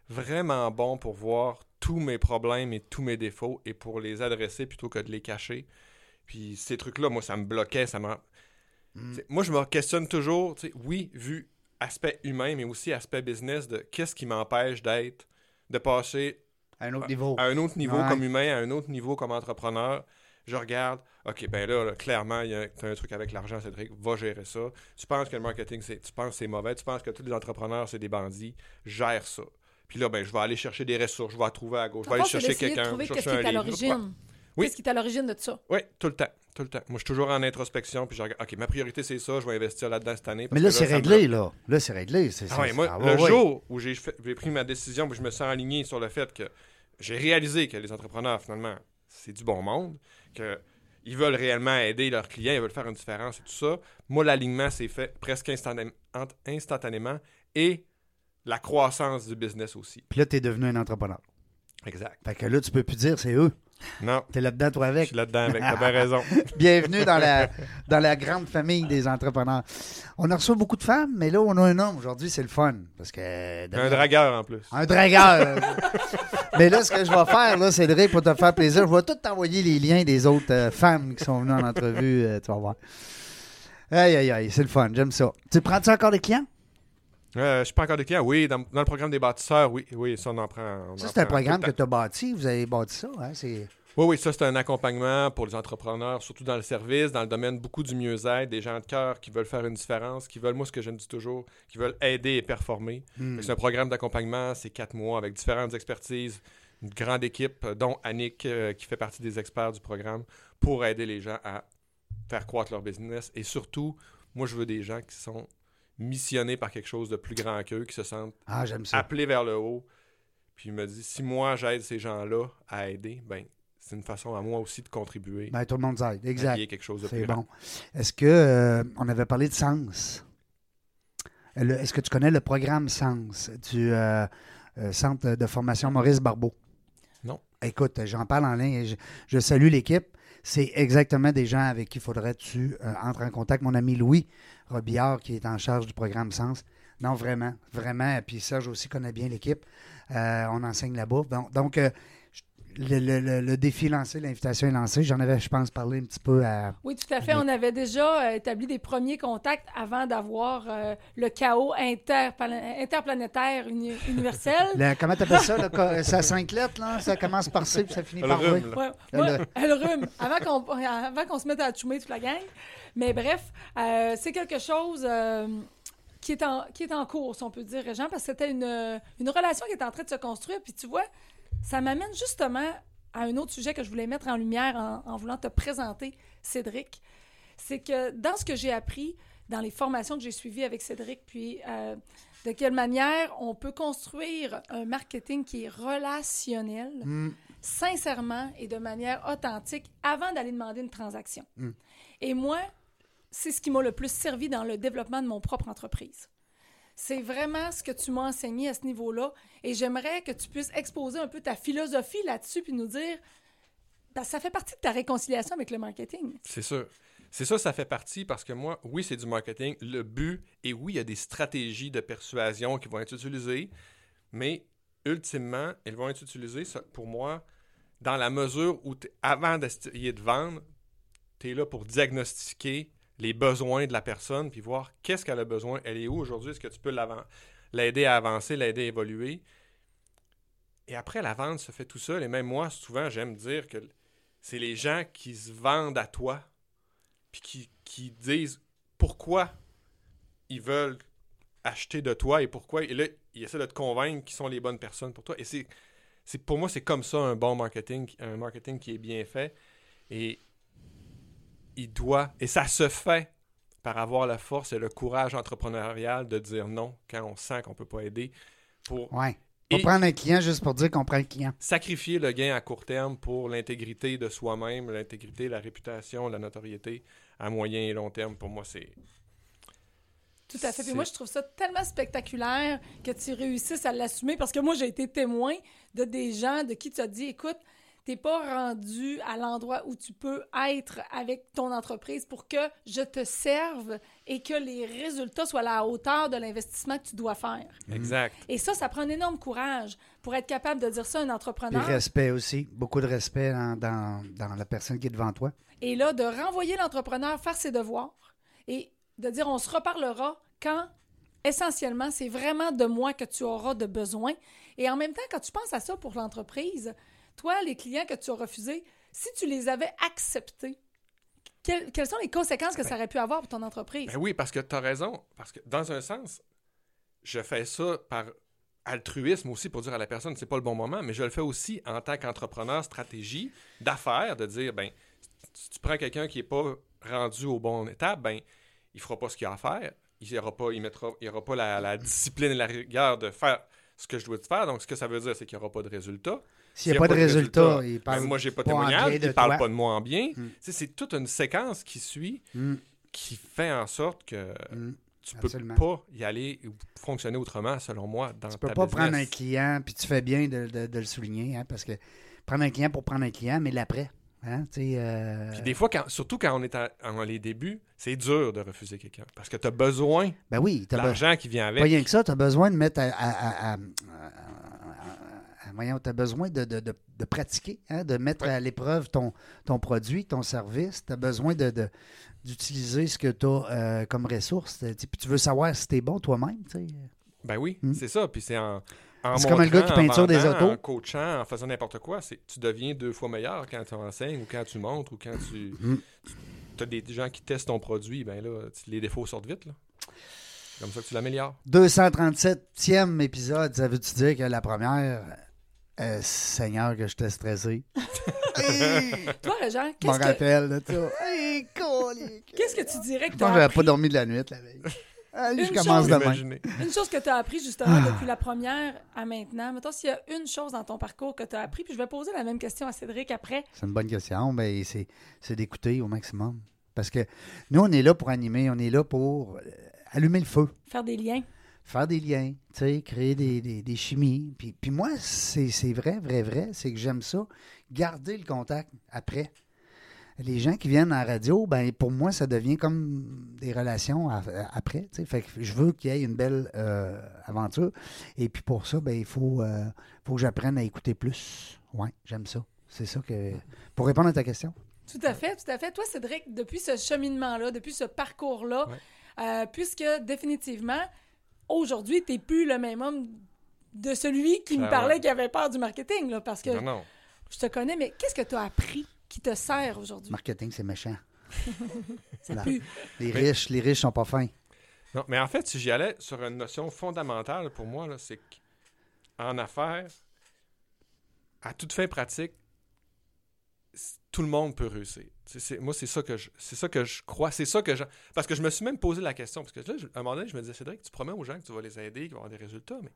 vraiment bon pour voir tous mes problèmes et tous mes défauts et pour les adresser plutôt que de les cacher. Puis ces trucs-là, moi, ça me bloquait, ça m'a... Mm. T'sais, Moi, je me questionne toujours, tu sais, oui, vu aspect humain, mais aussi aspect business, de qu'est-ce qui m'empêche d'être, de passer À un autre niveau. à un autre niveau Ouais. comme humain, à un autre niveau comme entrepreneur. Je regarde, OK, ben là, là, clairement, il y a un truc avec l'argent, Cédric, va gérer ça. Tu penses que le marketing, c'est, tu penses que c'est mauvais, tu penses que tous les entrepreneurs, c'est des bandits, gère ça. Puis là, ben, je vais aller chercher des ressources, je vais trouver à gauche, je vais le aller chercher quelqu'un, chercher un livre. l'origine. Oui. Qu'est-ce qui est à l'origine de ça? Oui, tout le temps, tout le temps. Moi, je suis toujours en introspection, puis je regarde, OK, ma priorité, c'est ça, je vais investir là-dedans cette année. Mais là, c'est me réglé, là. Là, c'est réglé. C'est, Ah ouais, moi, ah le ouais, jour où j'ai, fait- j'ai pris ma décision, où je me sens aligné sur le fait que j'ai réalisé que les entrepreneurs, finalement, c'est du bon monde, qu'ils veulent réellement aider leurs clients, ils veulent faire une différence et tout ça. Moi, l'alignement s'est fait presque instantané- instantanément et la croissance du business aussi. Puis là, t'es devenu un entrepreneur. Exact. Fait que là, tu peux plus dire c'est eux. Non, T'es là-dedans, toi, je avec. suis là-dedans avec, t'as bien raison. [LAUGHS] Bienvenue dans la, dans la grande famille des entrepreneurs. On a reçu beaucoup de femmes, mais là, on a un homme aujourd'hui, c'est le fun. Parce que. Un dragueur en plus. Un dragueur. [LAUGHS] mais là, ce que je vais faire, là, Cédric, pour te faire plaisir, je vais tout t'envoyer les liens des autres euh, femmes qui sont venues en entrevue. euh, tu vas voir. Aïe, aïe, aïe, c'est le fun, j'aime ça. Tu prends-tu encore des clients? Euh, je suis pas encore de clients. Oui, dans, dans le programme des bâtisseurs, oui, oui, ça, on en prend. on Ça, c'est un programme que tu as bâti. Vous avez bâti ça, hein? C'est... Oui, oui, ça, c'est un accompagnement pour les entrepreneurs, surtout dans le service, dans le domaine beaucoup du mieux-être, des gens de cœur qui veulent faire une différence, qui veulent, moi, ce que je me dis toujours, qui veulent aider et performer. Hmm. C'est un programme d'accompagnement, c'est quatre mois avec différentes expertises, une grande équipe, euh, dont Annick, euh, qui fait partie des experts du programme, pour aider les gens à faire croître leur business. Et surtout, moi, je veux des gens qui sont missionnés par quelque chose de plus grand qu'eux, qui se sentent Ah, appelés vers le haut. Puis il me dit, si moi, j'aide ces gens-là à aider, ben c'est une façon à moi aussi de contribuer Ben, tout le monde qu'il Exact. quelque chose de plus grand. bon. Est-ce que euh, on avait parlé de Sens? Le- Est-ce que tu connais le programme Sens du euh, euh, Centre de formation Maurice Barbeau? Non. Écoute, j'en parle en ligne et je, je salue l'équipe. C'est exactement des gens avec qui il faudrait que tu euh, entres en contact. Mon ami Louis Robillard, qui est en charge du programme Sens. Non, vraiment, vraiment. Puis Serge aussi connaît bien l'équipe. Euh, on enseigne là-bas. Donc, donc, euh, le, le- le- le défi lancé, l'invitation est lancée. J'en avais, je pense, parlé un petit peu à, Oui, tout à fait. On avait déjà euh, établi des premiers contacts avant d'avoir euh, le chaos interpla- interplanétaire uni- universel. [LAUGHS] Le- comment t'appelles ça? le C'est à cinq lettres, là? Ça commence par C puis ça finit Le par rhume, V. Ouais, Le- ouais, le- elle rhume. Avant qu'on, avant qu'on se mette à choumer toute la gang. Mais bref, euh, c'est quelque chose euh, qui, est en, qui est en cours, si on peut dire, Jean, parce que c'était une, une relation qui est en train de se construire. Puis tu vois, ça m'amène justement à un autre sujet que je voulais mettre en lumière en, en voulant te présenter, Cédric. C'est que dans ce que j'ai appris, dans les formations que j'ai suivies avec Cédric, puis euh, de quelle manière on peut construire un marketing qui est relationnel, Hmm. sincèrement et de manière authentique avant d'aller demander une transaction. Mm. Et moi, c'est ce qui m'a le plus servi dans le développement de mon propre entreprise. C'est vraiment ce que tu m'as enseigné à ce niveau-là. Et j'aimerais que tu puisses exposer un peu ta philosophie là-dessus puis nous dire, ça fait partie de ta réconciliation avec le marketing. C'est sûr. C'est ça, ça fait partie parce que moi, oui, c'est du marketing. Le but, et oui, il y a des stratégies de persuasion qui vont être utilisées, mais ultimement, elles vont être utilisées, pour moi, dans la mesure où, avant d'essayer de vendre, tu es là pour diagnostiquer les besoins de la personne, puis voir qu'est-ce qu'elle a besoin, elle est où aujourd'hui, est-ce que tu peux l'aider à avancer, l'aider à évoluer. Et après, la vente se fait tout seul. Et même moi, souvent, j'aime dire que c'est les gens qui se vendent à toi, puis qui, qui disent pourquoi ils veulent acheter de toi et pourquoi. Et là, ils essaient de te convaincre qu'ils sont les bonnes personnes pour toi. Et c'est pour moi, c'est comme ça un bon marketing, un marketing qui est bien fait. Et il doit, et ça se fait par avoir la force et le courage entrepreneurial de dire non quand on sent qu'on peut pas aider pour Ouais. Pas Et- prendre un client juste pour dire qu'on prend le client. sacrifier le gain à court terme pour l'intégrité de soi-même, l'intégrité, la réputation, la notoriété à moyen et long terme, pour moi, c'est. Tout à fait. Puis moi, je trouve ça tellement spectaculaire que tu réussisses à l'assumer parce que moi, j'ai été témoin de des gens de qui tu as dit écoute, t'es pas rendu à l'endroit où tu peux être avec ton entreprise pour que je te serve et que les résultats soient à la hauteur de l'investissement que tu dois faire. Exact. Et ça, ça prend un énorme courage pour être capable de dire ça à un Puis entrepreneur. respect aussi. Beaucoup de respect dans, dans- dans la personne qui est devant toi. Et là, de renvoyer l'entrepreneur faire ses devoirs et de dire on se reparlera quand essentiellement c'est vraiment de moi que tu auras de besoin. Et en même temps, quand tu penses à ça pour l'entreprise, toi, les clients que tu as refusés, si tu les avais acceptés, quelles, sont les conséquences que ça aurait pu avoir pour ton entreprise? Ben oui, parce que tu as raison. Parce que dans un sens, je fais ça par altruisme aussi pour dire à la personne c'est pas le bon moment, mais je le fais aussi en tant qu'entrepreneur stratégie d'affaires de dire ben si tu prends quelqu'un qui est pas rendu au bon étape, ben il fera pas ce qu'il a à faire, il aura pas il mettra il aura pas la discipline et la rigueur de faire ce que je dois te faire. Donc ce que ça veut dire c'est qu'il n'y aura pas de résultat. S'il n'y a, pas de résultat, il parle moi j'ai pas de témoignage, il parle toi. pas de moi en bien. Mm. C'est toute une séquence qui suit Mm, qui fait en sorte que mm. tu peux Absolument. pas y aller ou fonctionner autrement, selon moi, dans Tu peux ta pas business. prendre un client, puis tu fais bien de, de- de le souligner, hein, parce que prendre un client pour prendre un client, mais l'après. Hein, euh, Puis des fois, quand- surtout quand on est à- en les débuts, c'est dur de refuser quelqu'un. Parce que tu as besoin ben oui, de l'argent qui vient Pas avec. rien que ça, tu as besoin de mettre à- voyons, tu as besoin de, de- de- de pratiquer, hein, de mettre Ouais. à l'épreuve ton, ton produit, ton service. Tu as besoin de, d'utiliser ce que tu as comme ressource. Puis tu veux savoir si tu es bon toi-même. Ben oui, Mm. c'est ça. Puis c'est en. en C'est comme le gars qui peinture des autos. En coachant, en faisant n'importe quoi, c'est, tu deviens deux fois meilleur quand tu enseignes ou quand tu montres ou quand tu. Mm. Tu as des gens qui testent ton produit, ben là, les défauts sortent vite. Là. Comme ça que tu l'améliores. 237e épisode, ça veut-tu dire que la première. Euh, Seigneur, que j'étais stressé. [LAUGHS] Hey, Toi, Je m'en qu'est-ce que, rappelle de ça. Hey, colique. qu'est-ce que tu dirais que Je tu as que j'avais pas dormi de la nuit la veille. Allez, je Une commence chose- demain. Une chose que tu as appris justement Ah. depuis la première à maintenant. Mettons, s'il y a une chose dans ton parcours que tu as appris, puis je vais poser la même question à Cédric après. C'est une bonne question. Ben, c'est, c'est d'écouter au maximum. Parce que nous, on est là pour animer, on est là pour euh, allumer le feu, Faire des liens. Faire des liens, tu sais, créer des, des- des chimies. Puis, puis moi, c'est, c'est vrai, vrai, vrai, c'est que j'aime ça, garder le contact après. Les gens qui viennent en radio, ben pour moi, ça devient comme des relations à- à- après. tu sais. Fait que je veux qu'il y ait une belle euh, aventure. Et puis pour ça, ben il faut, euh, faut que j'apprenne à écouter plus. Oui, j'aime ça. C'est ça que. Pour répondre à ta question. Tout à fait, tout à fait. Toi, Cédric, depuis ce cheminement-là, depuis ce parcours-là, Ouais. euh, puisque définitivement, aujourd'hui, tu n'es plus le même homme de celui qui me Ah parlait ouais. qui avait peur du marketing, là, parce que Non, non. je te connais, mais qu'est-ce que tu as appris qui te sert aujourd'hui? Marketing, c'est méchant. [LAUGHS] Là. Les Mais- riches, les riches sont pas fins. Non, mais en fait, si j'y allais sur une notion fondamentale pour moi, là, c'est qu'en affaires, à toute fin pratique, tout le monde peut réussir. C'est- moi, c'est ça que je, c'est ça que je crois, c'est ça que je, parce que je me suis même posé la question, parce que là, je- à un moment donné, je me disais, Cédric, tu promets aux gens que tu vas les aider, qu'ils vont avoir des résultats, mais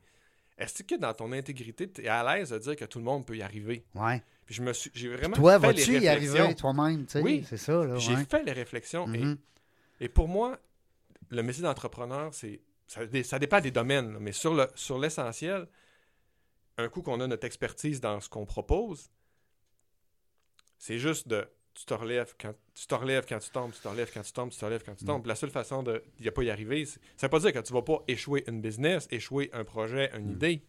est-ce que dans ton intégrité, tu es à l'aise de dire que tout le monde peut y arriver? Ouais. Puis je me suis, j'ai vraiment Toi, fait les vas-tu y réflexions. arriver toi-même? tu sais? Oui. C'est ça, là. J'ai fait les réflexions et Mhm. et pour moi, le métier d'entrepreneur, c'est ça, ça dépend des domaines, mais sur le sur l'essentiel, un coup qu'on a notre expertise dans ce qu'on propose, c'est juste de tu te relèves quand tu te relèves quand tu tombes, tu te relèves quand tu tombes, tu te relèves quand tu tombes. La seule façon de n'y a pas y arriver, c'est- ça veut pas dire que tu vas pas échouer une business, échouer un projet, une idée.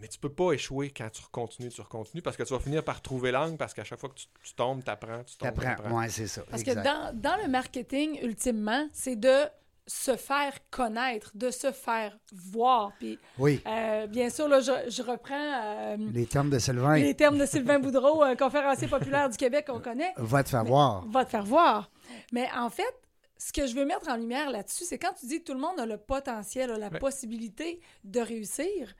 Mais tu peux pas échouer quand tu continues, tu continues, parce que tu vas finir par trouver l'angle, parce qu'à chaque fois que tu, tu tombes, tu apprends, tu tombes, T'apprends. t'apprends. Ouais, c'est ça. Parce exact. que dans, dans le marketing, ultimement, c'est de se faire connaître, de se faire voir. Puis, Oui, euh, bien sûr, là, je, je reprends euh, les termes de Sylvain, les termes de Sylvain Boudreau, un conférencier populaire du Québec qu'on connaît. va te faire Mais- voir. Va te faire voir. Mais en fait, ce que je veux mettre en lumière là-dessus, c'est quand tu dis que tout le monde a le potentiel, a la Ouais. possibilité de réussir.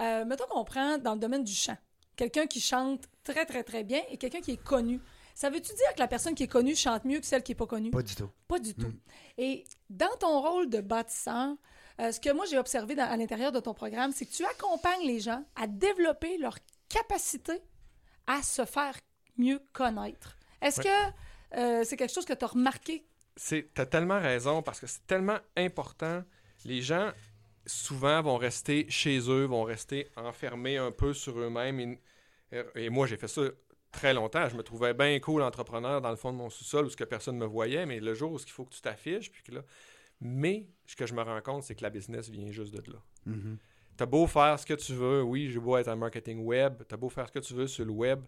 Euh, mettons qu'on prend dans le domaine du chant. Quelqu'un qui chante très, très, très bien et quelqu'un qui est connu. Ça veut-tu dire que la personne qui est connue chante mieux que celle qui n'est pas connue? Pas du tout. Pas du tout. Mm. Et dans ton rôle de bâtisseur, euh, ce que moi j'ai observé dans- à l'intérieur de ton programme, c'est que tu accompagnes les gens à développer leur capacité à se faire mieux connaître. Est-ce Ouais. que euh, c'est quelque chose que tu as remarqué? C'est, t'as tellement raison parce que c'est tellement important. Les gens, souvent, vont rester chez eux, vont rester enfermés un peu sur eux-mêmes. Et moi, j'ai fait ça très longtemps. Je me trouvais bien cool entrepreneur dans le fond de mon sous-sol où ce que personne ne me voyait, mais le jour où il faut que tu t'affiches, puis que là... Mais ce que je me rends compte, c'est que la business vient juste de là. Mhm. T'as beau faire ce que tu veux, oui, j'ai beau être en marketing web, t'as beau faire ce que tu veux sur le web,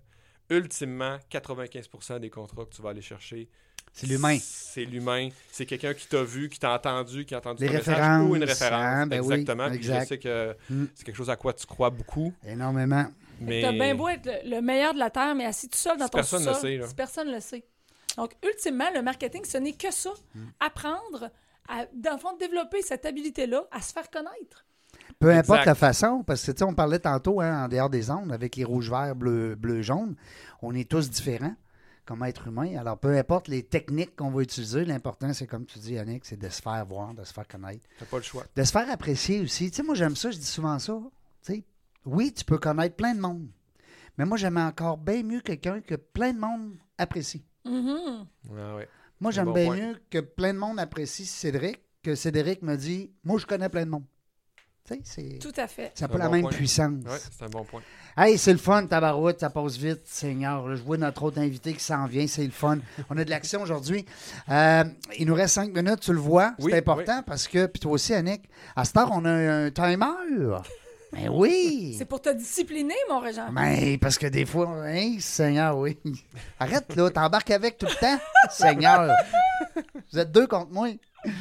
ultimement, 95% des contrats que tu vas aller chercher, C'est l'humain. C'est l'humain. C'est quelqu'un qui t'a vu, qui t'a entendu, qui a entendu Les message références, ou une référence. hein, ben oui, Exactement. Puis je sais que Mm. c'est quelque chose à quoi tu crois beaucoup. Énormément. Mais T'as bien beau être le, le meilleur de la Terre, mais assis tout seul dans Si ton personne le sait, là. si personne le sait. Donc, ultimement, le marketing, ce n'est que ça. Hmm. Apprendre, à, dans le fond, développer cette habilité-là à se faire connaître. Peu importe Exact. la façon, parce que tu sais, on parlait tantôt hein, en dehors des ondes avec les rouges, verts, bleus, bleus, jaunes. On est tous différents comme être humain. Alors, peu importe les techniques qu'on va utiliser, l'important, c'est comme tu dis, Yannick, c'est de se faire voir, de se faire connaître, t'as pas le choix. de se faire apprécier aussi. Tu sais, moi, j'aime ça, je dis souvent ça. Tu sais, oui, tu peux connaître plein de monde, mais moi, j'aime encore bien mieux quelqu'un que plein de monde apprécie. Mhm. Ah ouais. Moi, j'aime bon bien point. mieux que plein de monde apprécie Cédric que Cédric me dit Moi, je connais plein de monde. Tu sais, c'est. Tout à fait. Ça n'a Un pas la même point. puissance. Ouais, c'est un bon point. Hey, c'est le fun, tabarouette, ça passe vite, Seigneur. Là, je vois notre autre invité qui s'en vient, c'est le fun. On a de l'action aujourd'hui. Euh, il nous reste cinq minutes, tu le vois? Oui, c'est important parce que, puis toi aussi, Annick, à cette heure, on a un timer. Mais oui! C'est pour te discipliner, mon Régent. Mais parce que des fois, hein, Seigneur, oui. Arrête là, t'embarques avec tout le temps, Seigneur. Vous êtes deux contre moi.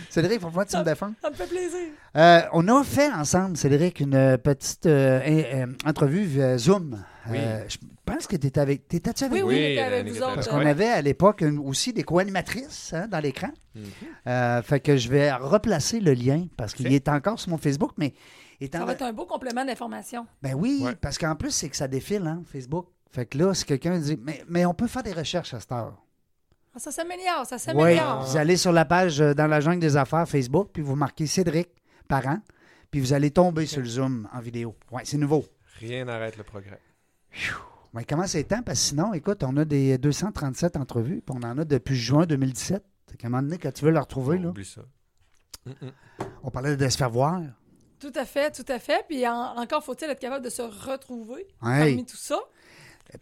Cédric, il faut pas que tu me défends. Ça me fait plaisir. Euh, on a fait ensemble, Cédric, une petite euh, euh, entrevue via Zoom. Oui. Euh, je pense que tu étais avec. T'étais-tu avec Oui, oui, Oui, avec vous autres. Parce qu'on avait à l'époque aussi des co-animatrices hein, dans l'écran. Mhm. Euh, fait que je vais replacer le lien parce qu'il est encore sur mon Facebook, mais étant. Ça va être un beau complément d'information. Ben oui, Ouais. parce qu'en plus, c'est que ça défile, hein, Facebook. Fait que là, si quelqu'un dit. Mais, mais on peut faire des recherches à cette heure. Ah, Ça s'améliore, ça Oui, s'améliore. vous allez sur la page euh, dans la jungle des affaires Facebook, puis vous marquez Cédric Parent, puis vous allez tomber sur le Zoom en vidéo. Oui, c'est nouveau. Rien n'arrête le progrès. Mais comment c'est temps? Parce que sinon, écoute, on a des 237 entrevues, puis on en a depuis juin 2017. Fait qu'à un moment donné, quand tu veux le retrouver, là, Oublie ça. On parlait de se faire voir. Tout à fait, tout à fait. Puis en- encore faut-il être capable de se retrouver parmi tout ça.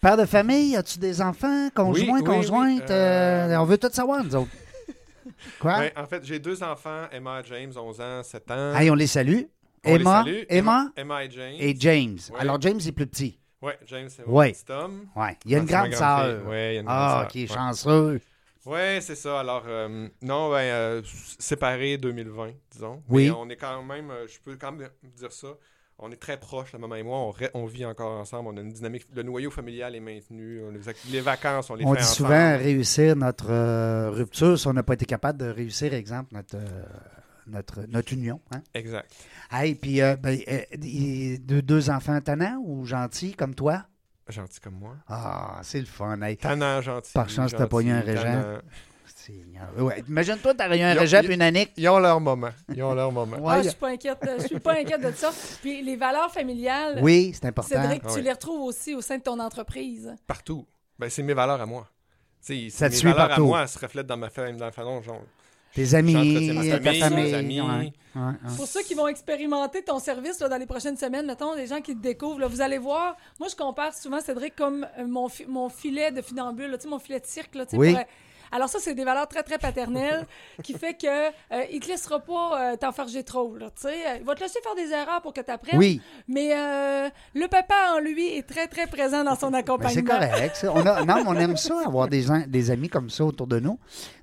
Père de famille, as-tu des enfants? Conjoints, Oui, oui, conjointes? oui, euh, Euh, on veut tout savoir, nous autres. [LAUGHS] Quoi? Ben, en fait, j'ai deux enfants, Emma et James, 11 ans, 7 ans. Hey, on les salue. On les Emma, salue. Emma Emma et James. et James. Ouais. Alors, James est plus petit. Ouais, James, c'est mon Ouais. petit homme. Ouais. Il y a une Ah, grande grande sœur. il y a une grande Ah, sœur. ok, Ouais. chanceux. Ouais, c'est ça. Alors, euh, non, ben, euh, séparés 2020, disons. Oui. Mais on est quand même, euh, je peux quand même dire ça. On est très proches, la maman et moi. On, on vit encore ensemble. On a une dynamique. Le noyau familial est maintenu. On- les, ac- les vacances, on les On fait dit ensemble. souvent réussir notre euh, rupture si on n'a pas été capable de réussir, exemple, notre, notre, notre union. Hein? Exact. Hey, puis euh, ben, euh, deux, deux enfants tannants ou gentils comme toi? Gentil comme moi. Ah, c'est le fun. Hey. Tannant, gentil. Par chance, t'as gentil, pogné un régent. Ouais. Imagine-toi, t'aurais eu un régep, une Annick. Ils ont leur moment. Ils ont leur moment. Ouais, Ah, je suis pas inquiète, je suis pas inquiète de ça. Puis les valeurs familiales, Oui, c'est important. Cédric, Ah tu oui. les retrouves aussi au sein de ton entreprise. Partout. Ben, c'est mes valeurs à moi. Ça te mes suit valeurs partout. à moi elles se reflètent dans ma famille, dans la façon genre. Tes amis, ta famille, amis. ouais, ouais, ouais. Pour ceux qui vont expérimenter ton service là, dans les prochaines semaines, mettons, les gens qui te découvrent, là, vous allez voir, moi je compare souvent Cédric comme euh, mon, fi- mon filet de funambule, là, tu sais, mon filet de cirque. Là, tu sais, Oui. pour, euh, alors ça, c'est des valeurs très, très paternelles [LAUGHS] qui fait que euh, il te laissera pas euh, t'enfarger trop. Là, tu sais. Il va te laisser faire des erreurs pour que tu apprennes. Oui, Mais euh, le papa en lui est très, très présent dans son [LAUGHS] mais accompagnement. c'est correct. ça. On a, non, mais on aime ça, avoir des, des amis comme ça autour de nous,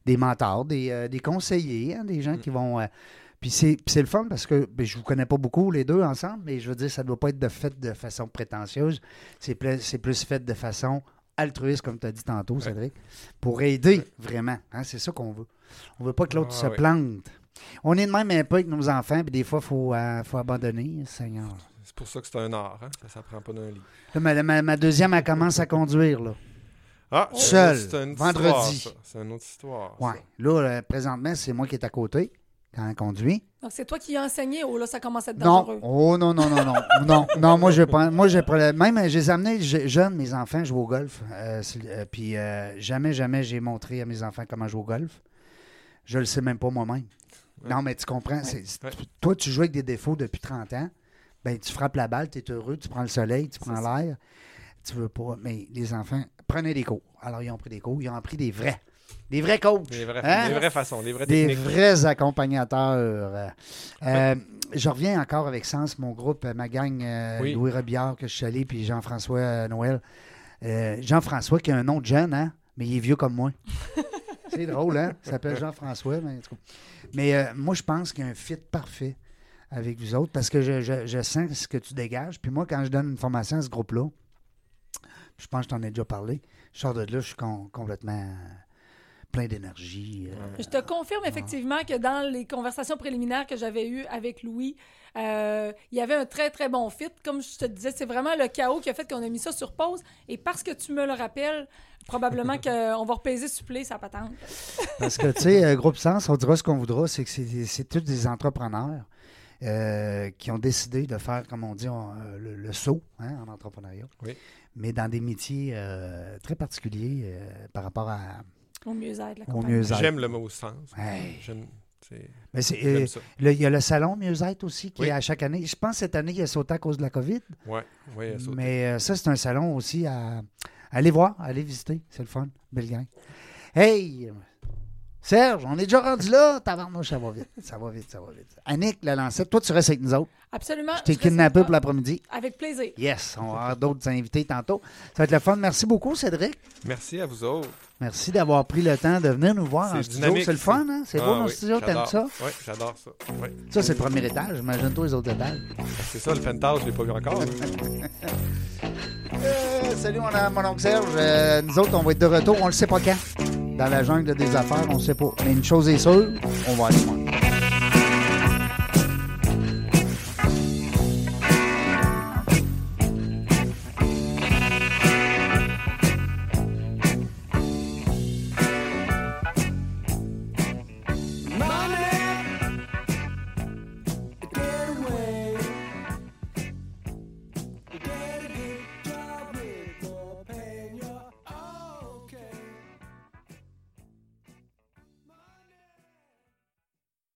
des mentors, des, euh, des conseillers, hein, des gens qui vont. euh, puis c'est le fun parce que ben, je vous connais pas beaucoup les deux ensemble, mais je veux dire, ça ne doit pas être de fait de façon prétentieuse. C'est plus, c'est plus fait de façon altruiste, comme tu as dit tantôt, Cédric, pour aider vraiment. hein, c'est ça qu'on veut. On veut pas que l'autre Ah, se oui. plante. On est de même un peu avec nos enfants, puis des fois, il faut, euh, faut abandonner, Seigneur. C'est pour ça que c'est un art. Hein? Ça s'apprend pas d'un lit. Là, ma, ma- ma deuxième, elle commence à conduire, là. Ah, Seul, c'est une vendredi. C'est une autre histoire. Ouais. Là, euh, présentement, c'est moi qui est à côté quand elle conduit. Donc c'est toi qui as enseigné ou là ça commence à être Non. dangereux? Oh non, non, non, non. [LAUGHS] non, non, moi, je prends. Moi, je prends- Même, je les ai amenés je- jeunes, mes enfants, jouer au golf. Euh, euh, puis euh, jamais, jamais j'ai montré à mes enfants comment jouer au golf. Je le sais même pas moi-même. Ouais. Non, mais tu comprends. c'est- c'est- Ouais. Toi, tu joues avec des défauts depuis 30 ans. Ben, tu frappes la balle, tu es heureux, tu prends le soleil, tu prends l'air. tu veux pas. Mais les enfants, prenez des cours. Alors, ils ont pris des cours. Ils ont pris des vrais. Des vrais coachs. Des vraies, Hein? des vraies façons, des vraies Des techniques. vrais accompagnateurs. Euh, je reviens encore avec Sens, mon groupe, ma gang, euh, Oui. Louis Robillard, que je suis allé, puis Jean-François euh, Noël. Euh, Jean-François, qui a un nom de jeune, hein? mais il est vieux comme moi. [LAUGHS] C'est drôle, hein? Il s'appelle Jean-François. Mais. Mais, moi, je pense qu'il y a un fit parfait avec vous autres parce que je, je- je sens ce que tu dégages. Puis moi, quand je donne une formation à ce groupe-là, je pense que je t'en ai déjà parlé, je sors de là, je suis com- complètement plein d'énergie. euh, Je te confirme effectivement que dans les conversations préliminaires que j'avais eues avec Louis, euh, il y avait un très, très bon fit. Comme je te disais, c'est vraiment le chaos qui a fait qu'on a mis ça sur pause. Et parce que tu me le rappelles, probablement [LAUGHS] qu'on va repaiser supplé sa patente. Parce que, tu sais, euh, Groupe Sens, on dira ce qu'on voudra, c'est que c'est tous des entrepreneurs euh, qui ont décidé de faire, comme on dit, on- le, le saut hein, en entrepreneuriat. Oui. Mais dans des métiers euh, très particuliers euh, par rapport à, Au mieux-être, la au compagnie. mieux-être. J'aime le mot sens. J'aime Mais c'est, euh, Il y a le salon mieux-être aussi qui Oui. est à chaque année. Je pense que cette année, il a sauté à cause de la COVID. Ouais, ouais, elle a sauté. Mais euh, ça, c'est un salon aussi à, à aller voir, à aller visiter. C'est le fun. Belle gang. Hey! Serge, on est déjà rendu là. Tabarnouche, ça va vite. Ça va vite, ça va vite. Annick, la lancette, toi, tu restes avec nous autres. Absolument. Je t'ai kidnappé pour l'après-midi. Avec plaisir. Yes, on va avoir d'autres invités tantôt. Ça va être le fun. Merci beaucoup, Cédric. Merci à vous autres. Merci d'avoir pris le temps de venir nous voir C'est en studio. dynamique C'est le fun, hein? C'est Ah beau, nos oui, studios, t'aimes ça? Oui, j'adore ça. Ouais. Ça, c'est le premier étage. Imagine-toi les autres étages. C'est ça, le penthouse, je l'ai pas vu encore. [LAUGHS] Euh, salut, mon, mon oncle Serge. Euh, nous autres, on va être de retour. On le sait pas quand. Dans la jungle des affaires, on ne sait pas. Mais une chose est sûre, on va aller loin.